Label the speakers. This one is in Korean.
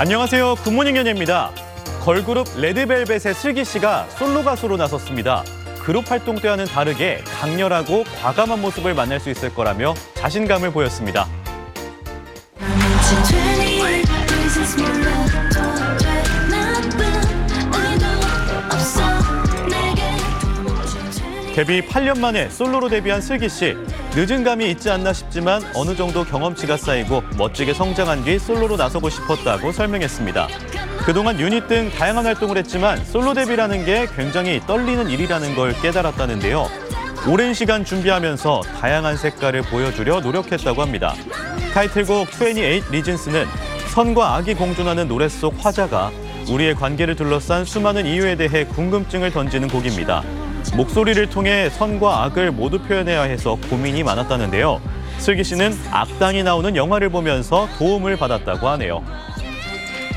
Speaker 1: 안녕하세요. 굿모닝 연예입니다. 걸그룹 레드벨벳의 슬기 씨가 솔로 가수로 나섰습니다. 그룹 활동 때와는 다르게 강렬하고 과감한 모습을 만날 수 있을 거라며 자신감을 보였습니다. 데뷔 8년 만에 솔로로 데뷔한 슬기 씨. 늦은 감이 있지 않나 싶지만 어느 정도 경험치가 쌓이고 멋지게 성장한 뒤 솔로로 나서고 싶었다고 설명했습니다. 그동안 유닛 등 다양한 활동을 했지만 솔로 데뷔라는 게 굉장히 떨리는 일이라는 걸 깨달았다는데요. 오랜 시간 준비하면서 다양한 색깔을 보여주려 노력했다고 합니다. 타이틀곡 28 리즌스는 선과 악이 공존하는 노래 속 화자가 우리의 관계를 둘러싼 수많은 이유에 대해 궁금증을 던지는 곡입니다. 목소리를 통해 선과 악을 모두 표현해야 해서 고민이 많았다는데요. 슬기 씨는 악당이 나오는 영화를 보면서 도움을 받았다고 하네요.